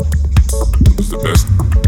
It was the best.